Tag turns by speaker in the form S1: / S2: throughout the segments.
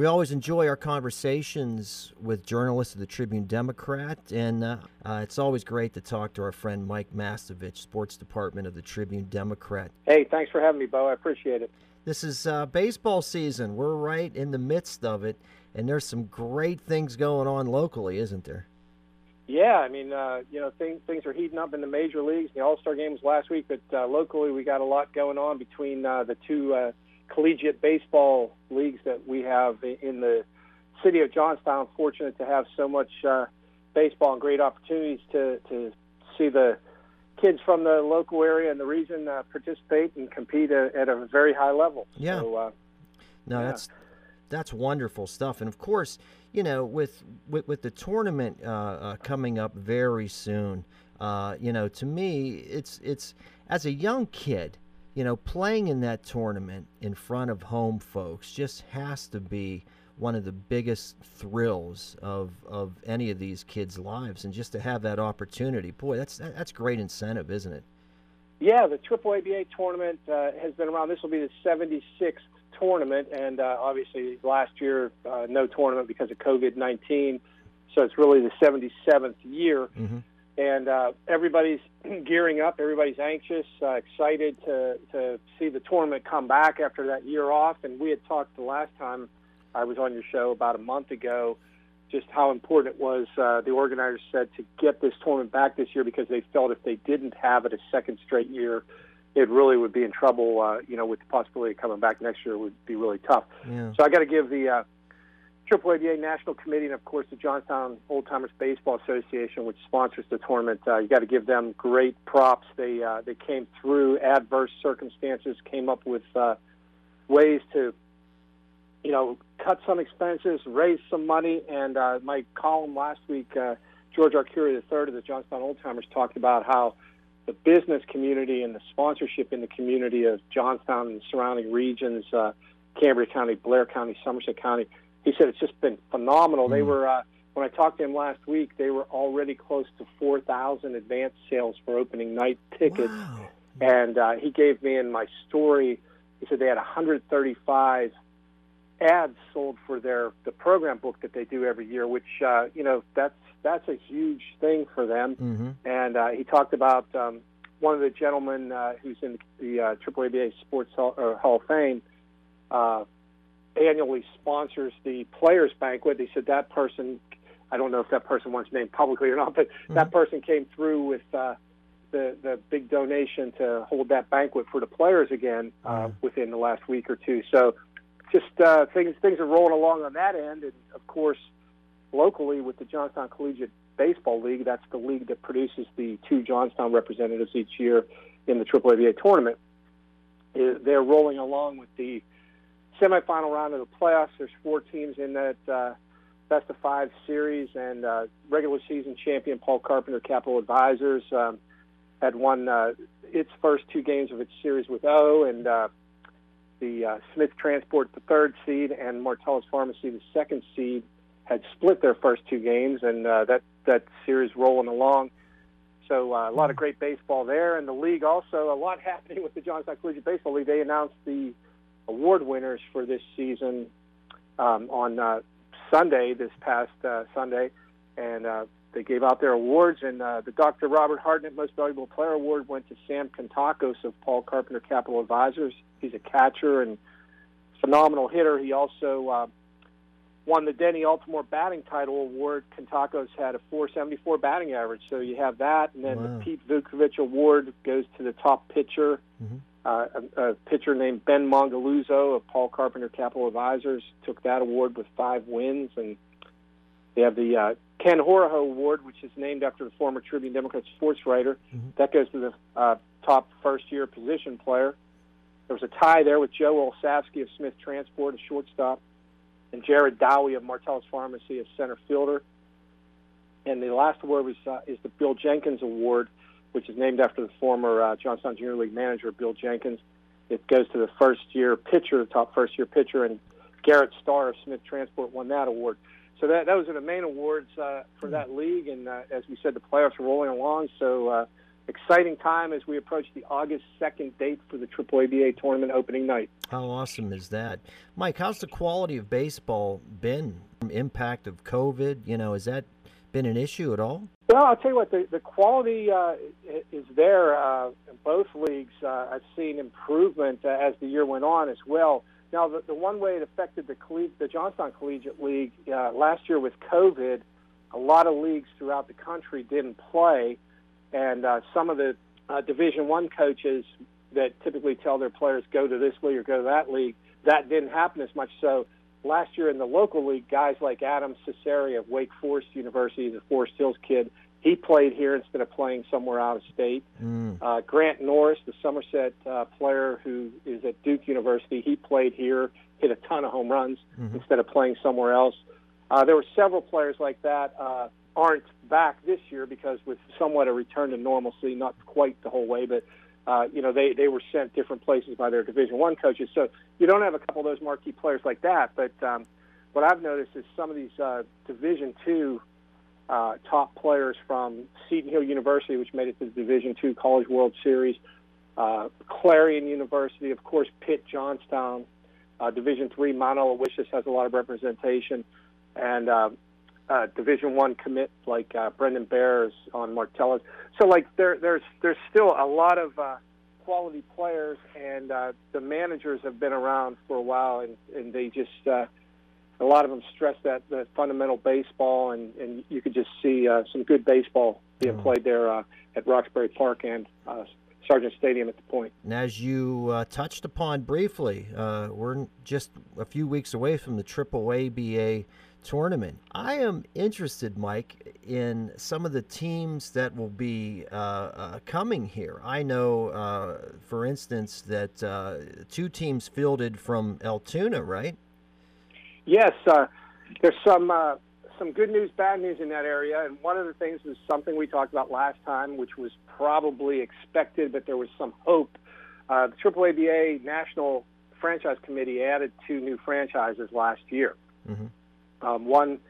S1: We always enjoy our conversations with journalists of the Tribune Democrat, and uh, uh, it's always great to talk to our friend Mike Mastovich, Sports Department of the Tribune Democrat.
S2: Hey, thanks for having me, Bo. I appreciate it.
S1: This is uh, baseball season. We're right in the midst of it, and there's some great things going on locally, isn't there?
S2: Yeah, I mean, uh, you know, things things are heating up in the major leagues. The All Star game was last week, but uh, locally we got a lot going on between uh, the two uh, collegiate baseball leagues that we have in the city of Johnstown. Fortunate to have so much uh, baseball and great opportunities to to see the kids from the local area and the region uh, participate and compete at, at a very high level.
S1: Yeah.
S2: So, uh,
S1: no,
S2: yeah.
S1: that's that's wonderful stuff. And of course, you know, with with, with the tournament uh, uh, coming up very soon, uh, you know, to me, it's it's as a young kid, you know, playing in that tournament in front of home folks just has to be one of the biggest thrills of of any of these kids' lives, and just to have that opportunity, boy, that's that's great incentive, isn't it?
S2: Yeah, the AAABA tournament uh, has been around. This will be the 76th tournament, and uh, obviously last year uh, no tournament because of COVID 19. So it's really the 77th year,
S1: mm-hmm.
S2: And uh, everybody's gearing up. Everybody's anxious, uh, excited to to see the tournament come back after that year off. And we had talked the last time I was on your show about a month ago, just how important it was. Uh, the organizers said to get this tournament back this year because they felt if they didn't have it a second straight year it really would be in trouble. Uh, you know, with the possibility of coming back next year would be really tough.
S1: Yeah.
S2: So I got to give the uh, AAABA National Committee and of course the Johnstown Old Timers Baseball Association, which sponsors the tournament. Uh, you got to give them great props. They uh, they came through adverse circumstances, came up with uh, ways to, you know, cut some expenses, raise some money. And uh, my column last week, uh, George Arcuri III of the Johnstown Old Timers talked about how the business community and the sponsorship in the community of Johnstown and surrounding regions, uh, Cambria County, Blair County, Somerset County. He said it's just been phenomenal. Mm. They were uh, when I talked to him last week, they were already close to 4,000 advance sales for opening night tickets.
S1: Wow.
S2: And uh, he gave me in my story, he said they had 135 ads sold for their the program book that they do every year, which uh, you know that's that's a huge thing for them.
S1: Mm-hmm.
S2: And uh, he talked about um, one of the gentlemen uh, who's in the uh, AAABA Sports Hall, uh, Hall of Fame uh, annually sponsors the Players Banquet. He said that person, I don't know if that person wants named publicly or not, but
S1: Mm-hmm.
S2: that person came through with uh, the the big donation to hold that banquet for the players again uh,
S1: Mhm.
S2: within the last week or two. So just uh, things things are rolling along on that end, and of course locally with the Johnstown Collegiate Baseball League. That's the league that produces the two Johnstown representatives each year in the AAA tournament. They're rolling along with the semifinal round of the playoffs. There's four teams in that uh, best of five series, and uh, regular season champion Paul Carpenter Capital Advisors um, had won uh, its first two games of its series with O, and uh, the uh, Smith Transport, the third seed, and Martella's Pharmacy, the second seed, had split their first two games, and uh, that that series rolling along. So uh, a lot of great baseball there, and the league also a lot happening with the Johnstown Collegiate Baseball League. They announced the award winners for this season um, on uh, Sunday, this past uh, Sunday, and uh, they gave out their awards. And uh, the Dr. Robert Hartnett Most Valuable Player Award went to Sam Contakos of Paul Carpenter Capital Advisors. He's a catcher and phenomenal hitter. He also uh, won the Denny Altamore Batting Title Award. Kentakos had a 474 batting average, so you have that. And then
S1: Wow.
S2: the Pete Vukovich Award goes to the top pitcher,
S1: Mhm.
S2: Uh, a, a pitcher named Ben Mongaluzzo of Paul Carpenter Capital Advisors. Took that award with five wins. And they have the uh, Ken Horaho Award, which is named after the former Tribune Democrat sports writer.
S1: Mhm.
S2: That goes to the uh, top first year position player. There was a tie there with Joe Olsavsky of Smith Transport, a shortstop and Jared Dowie of Martella's Pharmacy, a center fielder. And the last award was, uh, is the Bill Jenkins Award, which is named after the former uh, Johnstown Junior League manager, Bill Jenkins. It goes to the first year pitcher, the top first year pitcher, and Garrett Starr of Smith Transport won that award. So that those are the main awards uh, for that league. And uh, as we said, the playoffs are rolling along. So uh, exciting time as we approach the August 2nd date for the AAA tournament opening night.
S1: How awesome is that? Mike, how's the quality of baseball been from impact of COVID? You know, is that been an issue at all?
S2: Well, I'll tell you what, the, the quality uh, is there uh, in both leagues. Uh, I've seen improvement uh, as the year went on as well. Now, the, the one way it affected the, coll- the Johnstown Collegiate League uh, last year with COVID, a lot of leagues throughout the country didn't play and uh, some of the Division One coaches that typically tell their players go to this league or go to that league, that didn't happen as much. So last year in the local league, guys like Adam Cesare of Wake Forest University, the Forest Hills kid, he played here instead of playing somewhere out of state. Mm. Uh, Grant Norris, the Somerset uh, player who is at Duke University, he played here, hit a ton of home runs mm-hmm. instead of playing somewhere else. Uh, there were several players like that. Uh, aren't back this year because with somewhat a return to normalcy, not quite the whole way, but uh, you know they they were sent different places by their Division One coaches. So you don't have a couple of those marquee players like that. But um, what I've noticed is some of these uh, Division Two uh, top players from Seton Hill University, which made it to the Division Two College World Series, uh, Clarion University, of course, Pitt, Johnstown, uh, Division Three Mount Aloysius has a lot of representation, and uh, uh, Division One commit like uh, Brendan Bears on Martella's. So like there there's there's still a lot of uh, quality players, and uh, the managers have been around for a while, and and they just uh, a lot of them stress that the fundamental baseball, and and you could just see uh, some good baseball being mm. played there uh, at Roxbury Park and. Uh, Sargent Stadium at the point.
S1: And as you uh, touched upon briefly, uh, we're just a few weeks away from the Triple ABA tournament. I am interested, Mike, in some of the teams that will be uh, uh, coming here. I know, uh, for instance, that uh, two teams fielded from Altoona, right?
S2: Yes, uh, there's some uh, some good news, bad news in that area, and one of the things is something we talked about last time, which was probably expected, but there was some hope. the AAABA National Franchise Committee added two new franchises last year. Mm-hmm. Um, one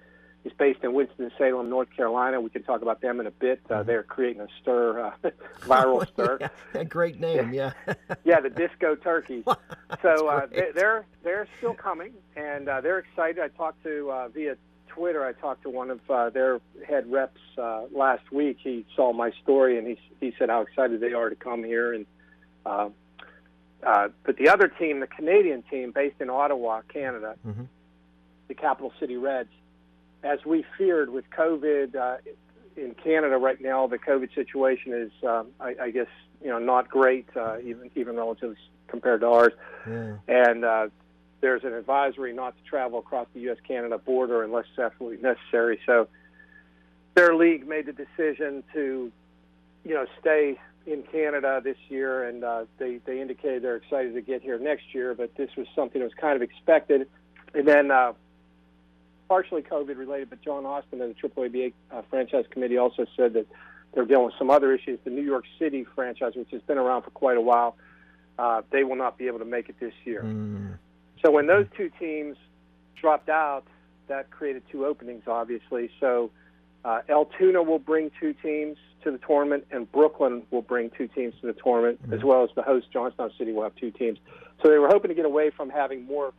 S2: is based in Winston-Salem, North Carolina. We can talk about them in a bit. Uh, mm-hmm. they're creating a stir, uh, viral stir.
S1: yeah, great name, yeah.
S2: yeah, the Disco Turkeys. so uh, they, they're they're still coming, and uh, they're excited. I talked to uh, via Twitter. I talked to one of uh, their head reps uh, last week. He saw my story, and he he said how excited they are to come here. And but the other team, the Canadian team, based in Ottawa, Canada. Mm-hmm the capital city Reds. As we feared with COVID uh, in Canada right now, the COVID situation is, um, I, I guess, you know, not great, uh, even even relative compared to ours. Yeah. And uh, there's an advisory not to travel across the U.S.-Canada border unless it's absolutely necessary. So their league made the decision to, you know, stay in Canada this year, and uh, they they indicated they're excited to get here next year. But this was something that was kind of expected. And then uh, partially COVID related, but John Austin of the AAA uh, franchise committee also said that they're dealing with some other issues. The New York City franchise, which has been around for quite a while, uh, they will not be able to make it this year. Mm. So when those two teams dropped out, that created two openings, obviously. So uh, Altoona will bring two teams to the tournament, and Brooklyn will bring two teams to the tournament, mm. as well as the host Johnstown City will have two teams. So they were hoping to get away from having more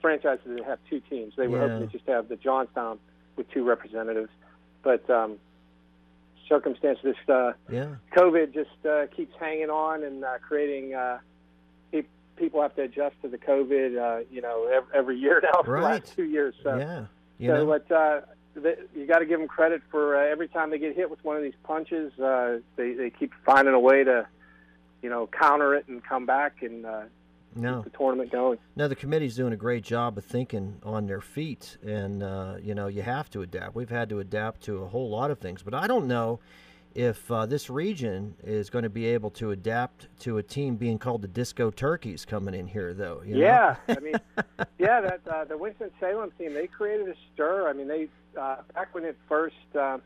S2: franchises that have two teams. They were yeah. hoping to just have the Johnstown with two representatives, but um, circumstances, uh, yeah. COVID just uh, keeps hanging on and uh, creating. Uh, pe- people have to adjust to the COVID, uh, you know, every, every year now for right. the last two years. So,
S1: yeah.
S2: You so, know. but uh, the, you got to give them credit for uh, every time they get hit with one of these punches, uh, they they keep finding a way to, you know, counter it and come back and uh, no. the tournament going.
S1: No, the committee's doing a great job of thinking on their feet, and uh, you know you have to adapt. We've had to adapt to a whole lot of things, but I don't know if uh, this region is going to be able to adapt to a team being called the Disco Turkeys coming in here, though.
S2: yeah, I mean, yeah, that uh, the Winston Salem team they created a stir. I mean, they uh, back when it first. Uh,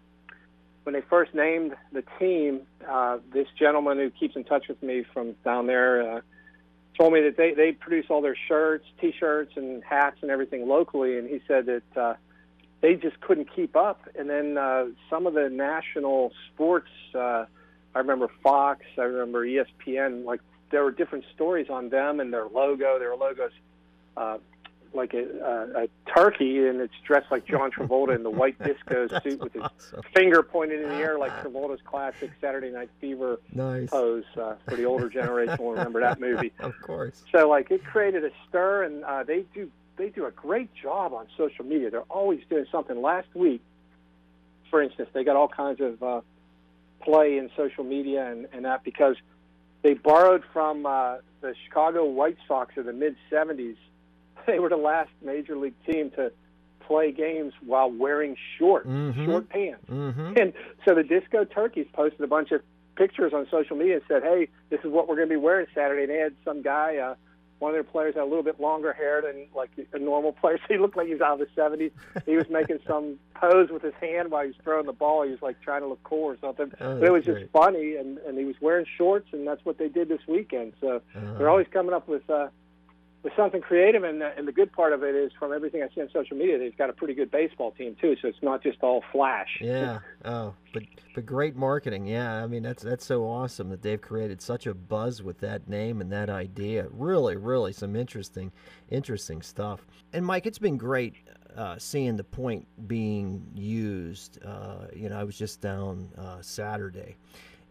S2: when they first named the team, uh, this gentleman who keeps in touch with me from down there, uh, told me that they they produce all their shirts, T-shirts, and hats and everything locally, and he said that uh, they just couldn't keep up. And then uh, some of the national sports uh, I remember Fox. I remember ESPN. Like there were different stories on them and their logo. Their logos, uh, like a, a, a turkey, and it's dressed like John Travolta in the white disco suit with his
S1: awesome.
S2: finger pointed in the air, like Travolta's classic Saturday Night Fever
S1: Nice.
S2: pose. Uh, for the older generation, will remember that movie.
S1: Of course.
S2: So like it created a stir, and uh, they do they do a great job on social media. They're always doing something. Last week, for instance, they got all kinds of uh, play in social media and, and that because they borrowed from uh, the Chicago White Sox of the mid '70s. They were the last major league team to play games while wearing shorts,
S1: Mhm.
S2: short pants.
S1: Mm-hmm.
S2: And so the Disco Turkeys posted a bunch of pictures on social media and said, "Hey, this is what we're going to be wearing Saturday." And they had some guy, uh, one of their players, had a little bit longer hair than like a normal player. So he looked like he was out of the '70s. He was making some pose with his hand while he was throwing the ball. He was like trying to look cool or something.
S1: Oh,
S2: but it was
S1: that's
S2: just funny, and and he was wearing shorts, and that's what they did this weekend. So
S1: Uh-huh.
S2: they're always coming up with. Uh, with something creative, and, uh, and the good part of it is, from everything I see on social media, they've got a pretty good baseball team too. So it's not just all flash.
S1: Yeah. Oh, but but great marketing. Yeah. I mean, that's that's so awesome that they've created such a buzz with that name and that idea. Really, really, some interesting, interesting stuff. And Mike, it's been great uh, seeing the point being used. Uh, you know, I was just down uh, Saturday.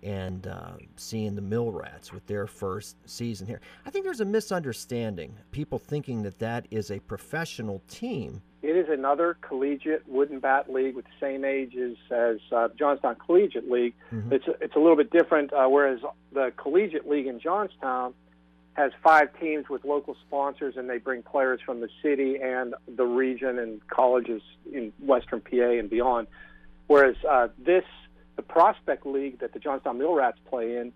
S1: And uh, seeing the Mill Rats with their first season here, I think there's a misunderstanding. People thinking that that is a professional team.
S2: It is another collegiate wooden bat league with the same ages as uh, Johnstown Collegiate League.
S1: Mhm.
S2: It's it's a little bit different. Uh, whereas the collegiate league in Johnstown has five teams with local sponsors, and they bring players from the city and the region and colleges in Western PA and beyond. Whereas uh, this, the Prospect League that the Johnstown Mill Rats play in,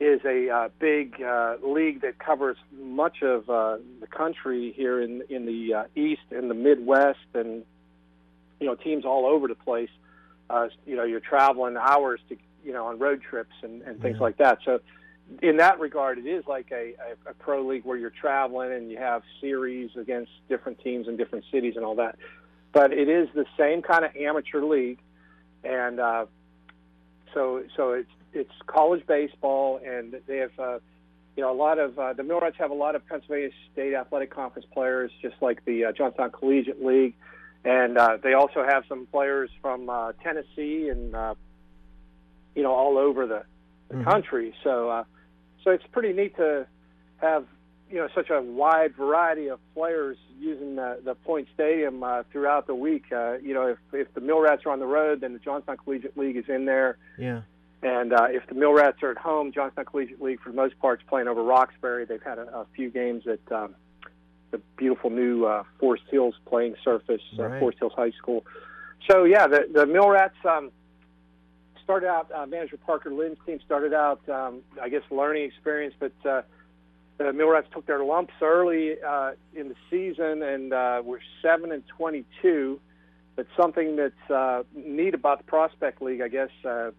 S2: is a uh, big uh, league that covers much of uh, the country here in in the uh, east and the Midwest, and you know teams all over the place. Uh, you know, you're traveling hours to you know on road trips and, and things
S1: Yeah.
S2: like that. So, in that regard, it is like a, a, a pro league where you're traveling and you have series against different teams in different cities and all that. But it is the same kind of amateur league, and uh, so so it's it's college baseball, and they have uh, you know a lot of uh, the Mill Rats have a lot of Pennsylvania State Athletic Conference players, just like the uh, Johnstown Collegiate League, and uh, they also have some players from uh, Tennessee and uh, you know all over the, the
S1: Mhm.
S2: country. So uh, so it's pretty neat to have you know such a wide variety of players using the, the Point Stadium uh, throughout the week. Uh, you know, if if the Mill Rats are on the road, then the Johnstown Collegiate League is in there.
S1: Yeah.
S2: And uh, if the Mill Rats are at home, Johnstown Collegiate League, for the most part, is playing over Roxbury. They've had a, a few games at um, the beautiful new uh, Forest Hills playing surface, uh, Forest Hills High School. So, yeah, the, the Mill Rats um, started out, uh, manager Parker Lynn's team started out, um, I guess, learning experience, but uh, the Mill Rats took their lumps early uh, in the season and uh, were 7 and 22. But something that's uh, neat about the Prospect League, I guess, uh,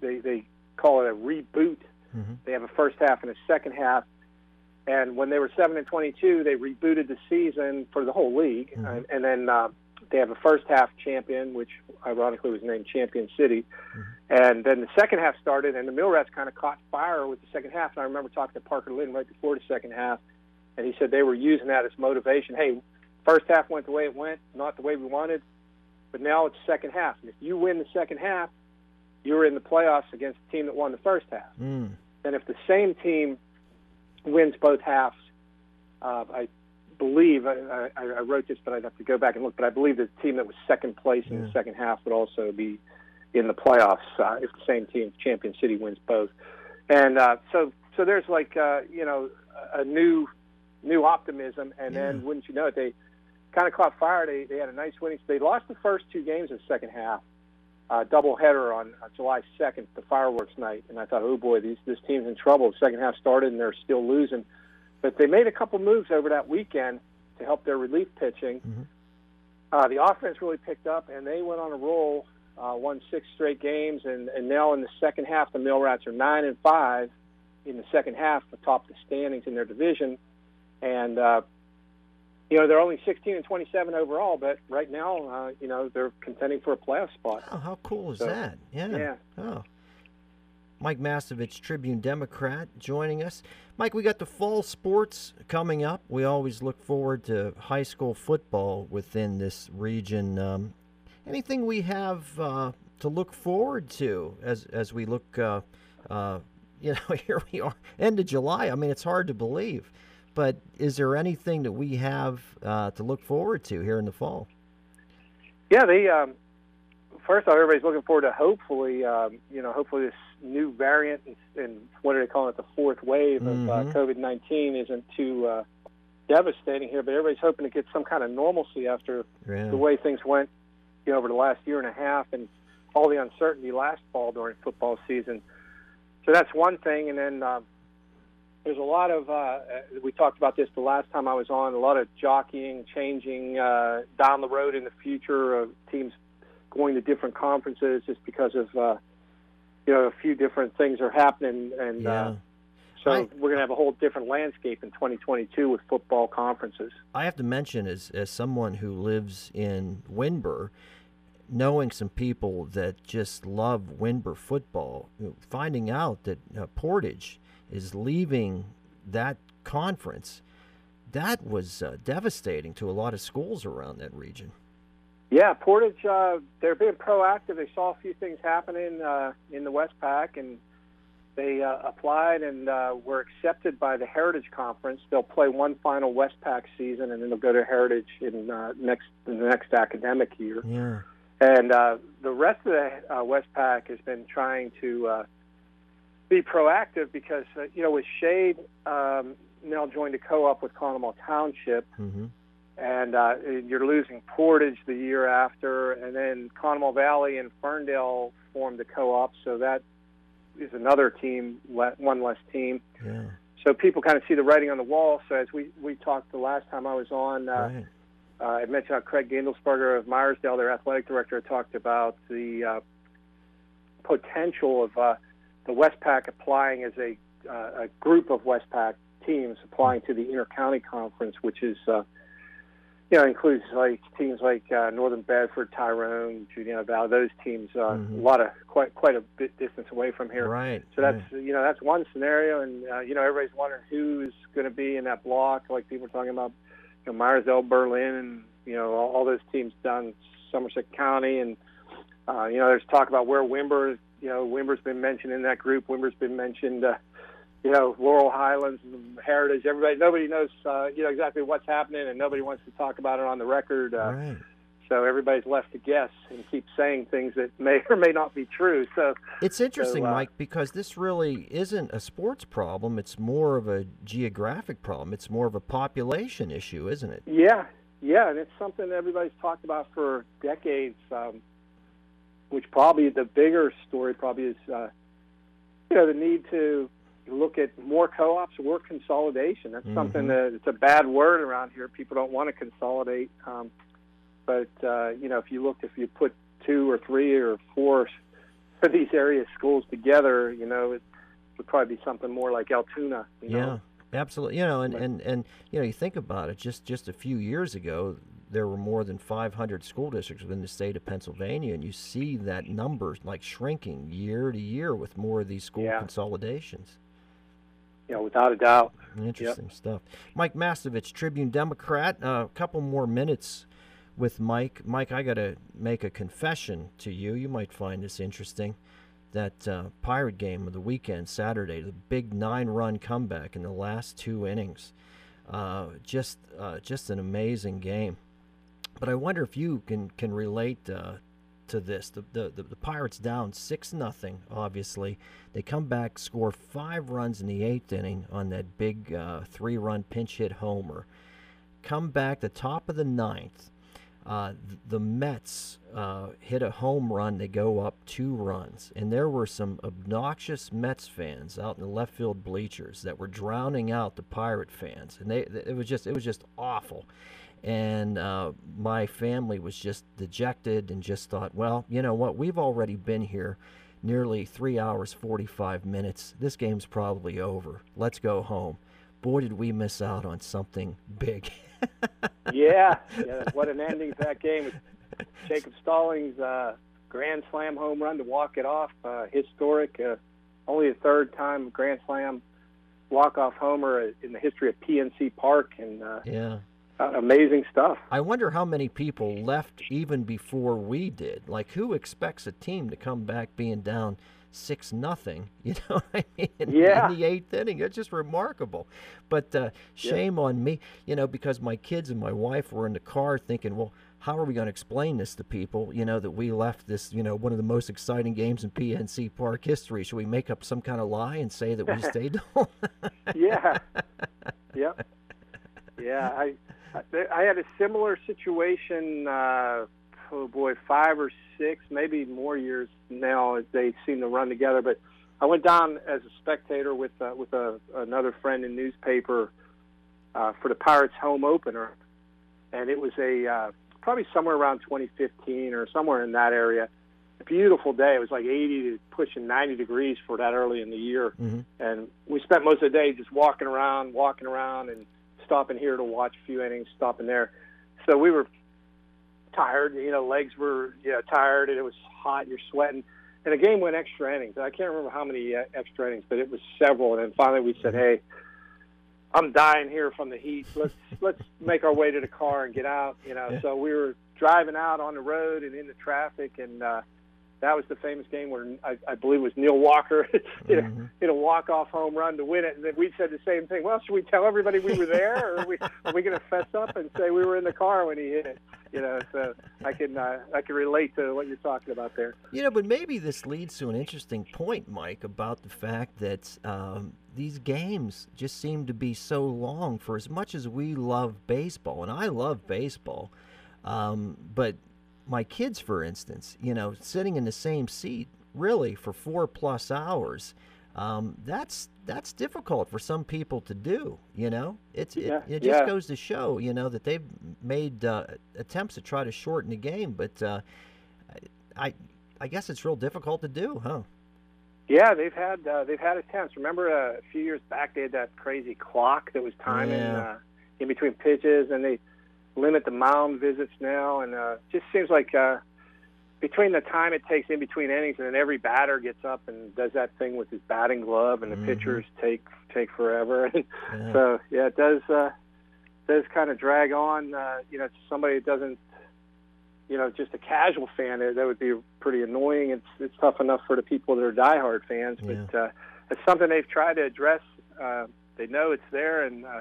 S2: they they call it a reboot.
S1: hmm
S2: They have a first half and a second half. And when they were seven and twenty-two, they rebooted the season for the whole league,
S1: Mhm.
S2: and, and then uh, they have a first half champion, which ironically was named Champion City. And then the second half started, and the Mill Rats kind of caught fire with the second half. And I remember talking to Parker Lynn right before the second half, and he said they were using that as motivation. Hey, first half went the way it went, not the way we wanted, but now it's second half. And if you win the second half, you're in the playoffs against the team that won the first half.
S1: Mm.
S2: And if the same team wins both halves, uh, I believe I, I, I wrote this, but I'd have to go back and look. But I believe the team that was second place in
S1: Yeah.
S2: the second half would also be in the playoffs uh, if the same team, Champion City, wins both. And uh, so, so there's like uh, you know a new new optimism, and then wouldn't you know it, they kind of caught fire. They they had a nice winning. They lost the first two games in the second half. Uh, double header on uh, July 2nd, the fireworks night, and I thought, oh boy, these this team's in trouble. The second half started and they're still losing, but they made a couple moves over that weekend to help their relief pitching.
S1: Mhm.
S2: Uh, the offense really picked up, and they went on a roll, uh, won six straight games, and, and now in the second half, the Mill Rats are nine and five in the second half, atop the standings in their division, and uh, you know they're only 16 and 27 overall, but right now, uh, you know they're contending for a playoff spot.
S1: Oh, how cool is
S2: So,
S1: that? Yeah.
S2: Yeah.
S1: Oh. Mike Mastovich, Tribune Democrat, joining us. Mike, we got the fall sports coming up. We always look forward to high school football within this region. Um, anything we have uh, to look forward to as as we look? Uh, uh, you know, here we are, end of July. I mean, it's hard to believe. But is there anything that we have uh, to look forward to here in the fall?
S2: Yeah, the um, first off, everybody's looking forward to hopefully, um, you know, hopefully this new variant and, and what are they calling it, the fourth wave
S1: mm-hmm.
S2: of uh, COVID nineteen isn't too uh, devastating here. But everybody's hoping to get some kind of normalcy after
S1: yeah.
S2: the way things went, you know, over the last year and a half and all the uncertainty last fall during football season. So that's one thing, and then. Um, there's a lot of uh, we talked about this the last time I was on. A lot of jockeying, changing uh, down the road in the future of teams going to different conferences just because of uh, you know a few different things are happening, and
S1: yeah.
S2: uh, so
S1: I-
S2: we're going to have a whole different landscape in 2022 with football conferences.
S1: I have to mention, as as someone who lives in Windber, knowing some people that just love Windber football, finding out that uh, Portage is leaving that conference, that was uh, devastating to a lot of schools around that region.
S2: Yeah, Portage, uh, they're being proactive. They saw a few things happening uh, in the Westpac, and they uh, applied and uh, were accepted by the Heritage Conference. They'll play one final Westpac season, and then they'll go to Heritage in uh, next in the next academic year.
S1: Yeah.
S2: And uh, the rest of the uh, Westpac has been trying to uh, be proactive because uh, you know with Shade um, now joined a co-op with Conemaugh Township
S1: hmm
S2: and uh, you're losing Portage the year after, and then Conemaugh Valley and Ferndale formed a co-op, so that is another team, one less team.
S1: Yeah.
S2: So people kind of see the writing on the wall. So as we we talked the last time I was on, uh,
S1: right.
S2: uh, I mentioned how Craig Gindelsberger of Meyersdale, their athletic director, talked about the uh, potential of uh, the Westpac applying as a, uh, a group of Westpac teams applying to the Intercounty Conference, which is uh, you know includes like teams like uh, Northern Bedford, Tyrone, Juniata Valley. Those teams uh,
S1: Mhm.
S2: a lot of quite quite a bit distance away from here.
S1: Right.
S2: So that's
S1: right.
S2: you know that's one scenario, and uh, you know everybody's wondering who's going to be in that block. Like people are talking about, you know, Meyersdale, Berlin, and you know all, all those teams down Somerset County, and uh, you know there's talk about where Windber. You know, Windber's been mentioned in that group. Windber's been mentioned. Uh, you know, Laurel Highlands, Heritage. Everybody, nobody knows. Uh, you know exactly what's happening, and nobody wants to talk about it on the record. Uh,
S1: right.
S2: So everybody's left to guess and keep saying things that may or may not be true. So
S1: It's interesting,
S2: uh,
S1: Mike, because this really isn't a sports problem. It's more of a geographic problem. It's more of a population issue, isn't it?
S2: Yeah, yeah, and it's something everybody's talked about for decades. Um, which probably the bigger story probably is, uh, you know, the need to look at more co-ops, work consolidation. That's something
S1: Mhm.
S2: that it's a bad word around here. People don't want to consolidate, um, but uh, you know, if you look, if you put two or three or four of these area schools together, you know, it would probably be something more like Altoona. You know?
S1: Yeah, absolutely. You know, and,
S2: But-
S1: and, and you know, you think about it. Just just a few years ago, there were more than 500 school districts within the state of Pennsylvania, and you see that number like shrinking year to year with more of these school
S2: Yeah.
S1: consolidations.
S2: You know, without a doubt.
S1: Interesting stuff. Mike Mastovich, Tribune Democrat. Uh, a couple more minutes with Mike. Mike, I got to make a confession to you. You might find this interesting. That uh, Pirate game of the weekend, Saturday, the big nine-run comeback in the last two innings. Uh, just, uh, just an amazing game. But I wonder if you can can relate uh, to this. The, the the the Pirates down six nothing. Obviously, they come back, score five runs in the eighth inning on that big uh, three-run pinch hit homer. Come back the top of the ninth. Uh, the Mets uh, hit a home run. They go up two runs, and there were some obnoxious Mets fans out in the left field bleachers that were drowning out the Pirate fans, and they it was just it was just awful and uh, my family was just dejected and just thought, well, you know what? We've already been here nearly three hours, 45 minutes. This game's probably over. Let's go home. Boy, did we miss out on something big.
S2: yeah, yeah. What an ending to that game! Jacob Stallings' uh, grand slam home run to walk it off, uh, historic. Uh, only a third time Grand Slam walk off homer in the history of PNC Park, and uh,
S1: yeah.
S2: Uh, amazing stuff.
S1: I wonder how many people left even before we did. Like, who expects a team to come back being down six nothing? You know, I mean, in,
S2: yeah.
S1: in the eighth inning, it's just remarkable. But uh, shame yeah. on me, you know, because my kids and my wife were in the car thinking, well, how are we going to explain this to people? You know that we left this, you know, one of the most exciting games in PNC Park history. Should we make up some kind of lie and say that we stayed home?
S2: yeah. Yep. Yeah, I I had a similar situation. Uh, oh boy, five or six, maybe more years now. As they seem to run together. But I went down as a spectator with uh, with a, another friend in newspaper uh, for the Pirates home opener, and it was a uh, probably somewhere around 2015 or somewhere in that area. A beautiful day. It was like 80 to pushing 90 degrees for that early in the year,
S1: mm-hmm.
S2: and we spent most of the day just walking around, walking around, and stopping here to watch a few innings, stopping there. So we were tired, you know, legs were you know, tired, and it was hot, and you're sweating. And the game went extra innings. I can't remember how many uh, extra innings, but it was several. And then finally we said, "Hey, I'm dying here from the heat. Let's let's make our way to the car and get out." You know,
S1: yeah.
S2: so we were driving out on the road and in the traffic, and uh, that was the famous game where I, I believe it was Neil Walker hit,
S1: mm-hmm.
S2: a, hit a walk-off home run to win it. And then we said the same thing. Well, should we tell everybody we were there, or are we, are we going to fess up and say we were in the car when he hit it? You know, so I can uh, I can relate to what you're talking about there.
S1: You know, but maybe this leads to an interesting point, Mike, about the fact that um, these games just seem to be so long. For as much as we love baseball, and I love baseball, um, but my kids, for instance, you know, sitting in the same seat really for four plus hours, um, that's that's difficult for some people to do. You know, it's
S2: yeah,
S1: it, it just
S2: yeah.
S1: goes to show, you know, that they've made uh, attempts to try to shorten the game, but uh, I I guess it's real difficult to do, huh?
S2: Yeah, they've had uh, they've had attempts. Remember uh, a few years back they had that crazy clock that was timing
S1: Yeah.
S2: uh, in between pitches, and they limit the mound visits now, and uh, just seems like uh, between the time it takes in between innings, and then every batter gets up and does that thing with his batting glove, and the
S1: Mhm.
S2: pitchers take take forever. And
S1: Yeah.
S2: so yeah, it does uh, does kind of drag on. Uh, you know, somebody that doesn't, you know, just a casual fan, that would be pretty annoying. It's it's tough enough for the people that are diehard fans, but uh, it's something they've tried to address. Uh, they know it's there, and uh,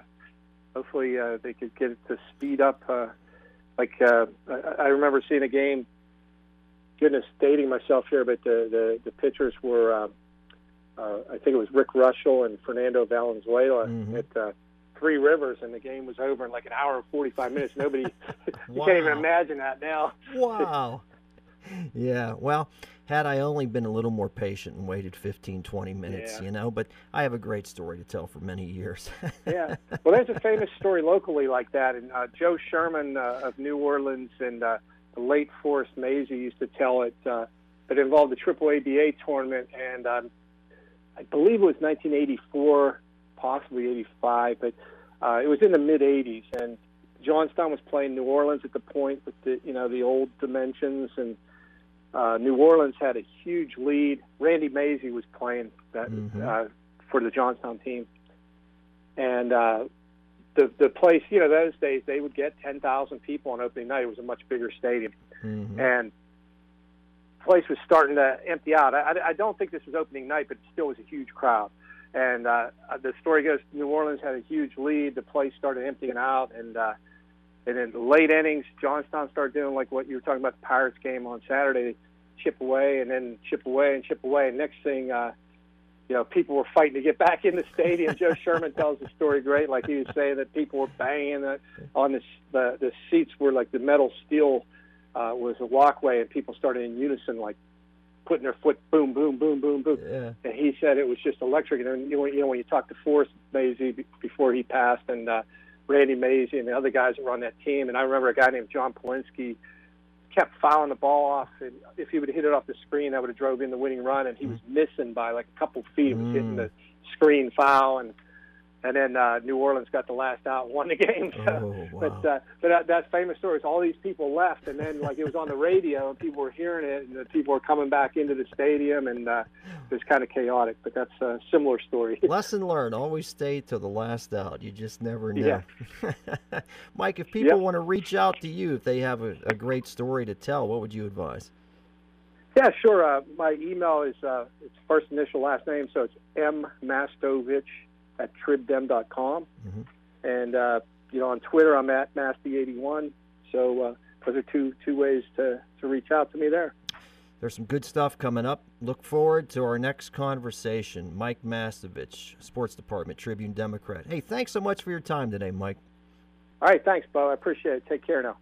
S2: hopefully uh, they could get it to speed up. Uh, like uh, I, I remember seeing a game. Goodness, dating myself here, but the the, the pitchers were. Uh, uh, I think it was Rick Reuschel and Fernando Valenzuela
S1: Mhm.
S2: at uh, Three Rivers, and the game was over in like an hour and 45 minutes. Nobody, you
S1: Wow.
S2: can't even imagine that now.
S1: Wow. yeah. Well, had I only been a little more patient and waited 15, 20 minutes,
S2: Yeah.
S1: you know, but I have a great story to tell for many years.
S2: yeah. Well, there's a famous story locally like that, and uh, Joe Sherman uh, of New Orleans and uh, the late Forrest Maisie used to tell it. Uh, it involved the Triple ABA tournament, and um, I believe it was 1984, possibly 85, but uh, it was in the mid 80s, and Johnstown was playing New Orleans at the point with the you know the old dimensions, and uh, New Orleans had a huge lead. Randy Maisie was playing that
S1: Mhm.
S2: uh, for the Johnstown team, and uh, the the place you know those days they would get 10,000 people on opening night. It was a much bigger stadium,
S1: Mhm.
S2: and the place was starting to empty out. I, I, I don't think this was opening night, but it still was a huge crowd. And uh, the story goes, New Orleans had a huge lead. The place started emptying out, and uh, and in the late innings, Johnstown started doing like what you were talking about the Pirates game on Saturday, chip away and then chip away and chip away. And next thing, uh, you know, people were fighting to get back in the stadium. Joe Sherman tells the story great. Like he was saying that people were banging the, on the, the the seats were like the metal steel uh, was a walkway, and people started in unison, like putting their foot, boom, boom, boom, boom, boom.
S1: Yeah.
S2: And he said it was just electric. And then you know, you know when you talk to Forrest Maisie before he passed, and uh, Randy Maisie and the other guys that were on that team, and I remember a guy named John Polinsky kept fouling the ball off, and if he would have hit it off the screen, that would have drove in the winning run. And he was missing by like a couple feet. It was hitting
S1: Mm.
S2: the screen foul, and and then uh, New Orleans got the last out and won the game. So,
S1: Oh, wow.
S2: But uh, but that, that famous story is all these people left, and then like it was on the radio, and people were hearing it, and the people were coming back into the stadium, and uh, it was kind of chaotic. But that's a similar story.
S1: Lesson learned: always stay till the last out. You just never know.
S2: Yeah.
S1: Mike, if people
S2: Yep.
S1: want to reach out to you, if they have a, a great story to tell, what would you advise?
S2: Yeah, sure. Uh, my email is uh, it's first initial last name, so it's m mastovich at tribdem.com.
S1: Mhm.
S2: And uh, you know, on Twitter, I'm at masty81. So uh, those are two two ways to to reach out to me there.
S1: There's some good stuff coming up. Look forward to our next conversation. Mike Mastovich, Sports Department, Tribune Democrat. Hey, thanks so much for your time today, Mike.
S2: All right, thanks, Bo. I appreciate it. Take care now.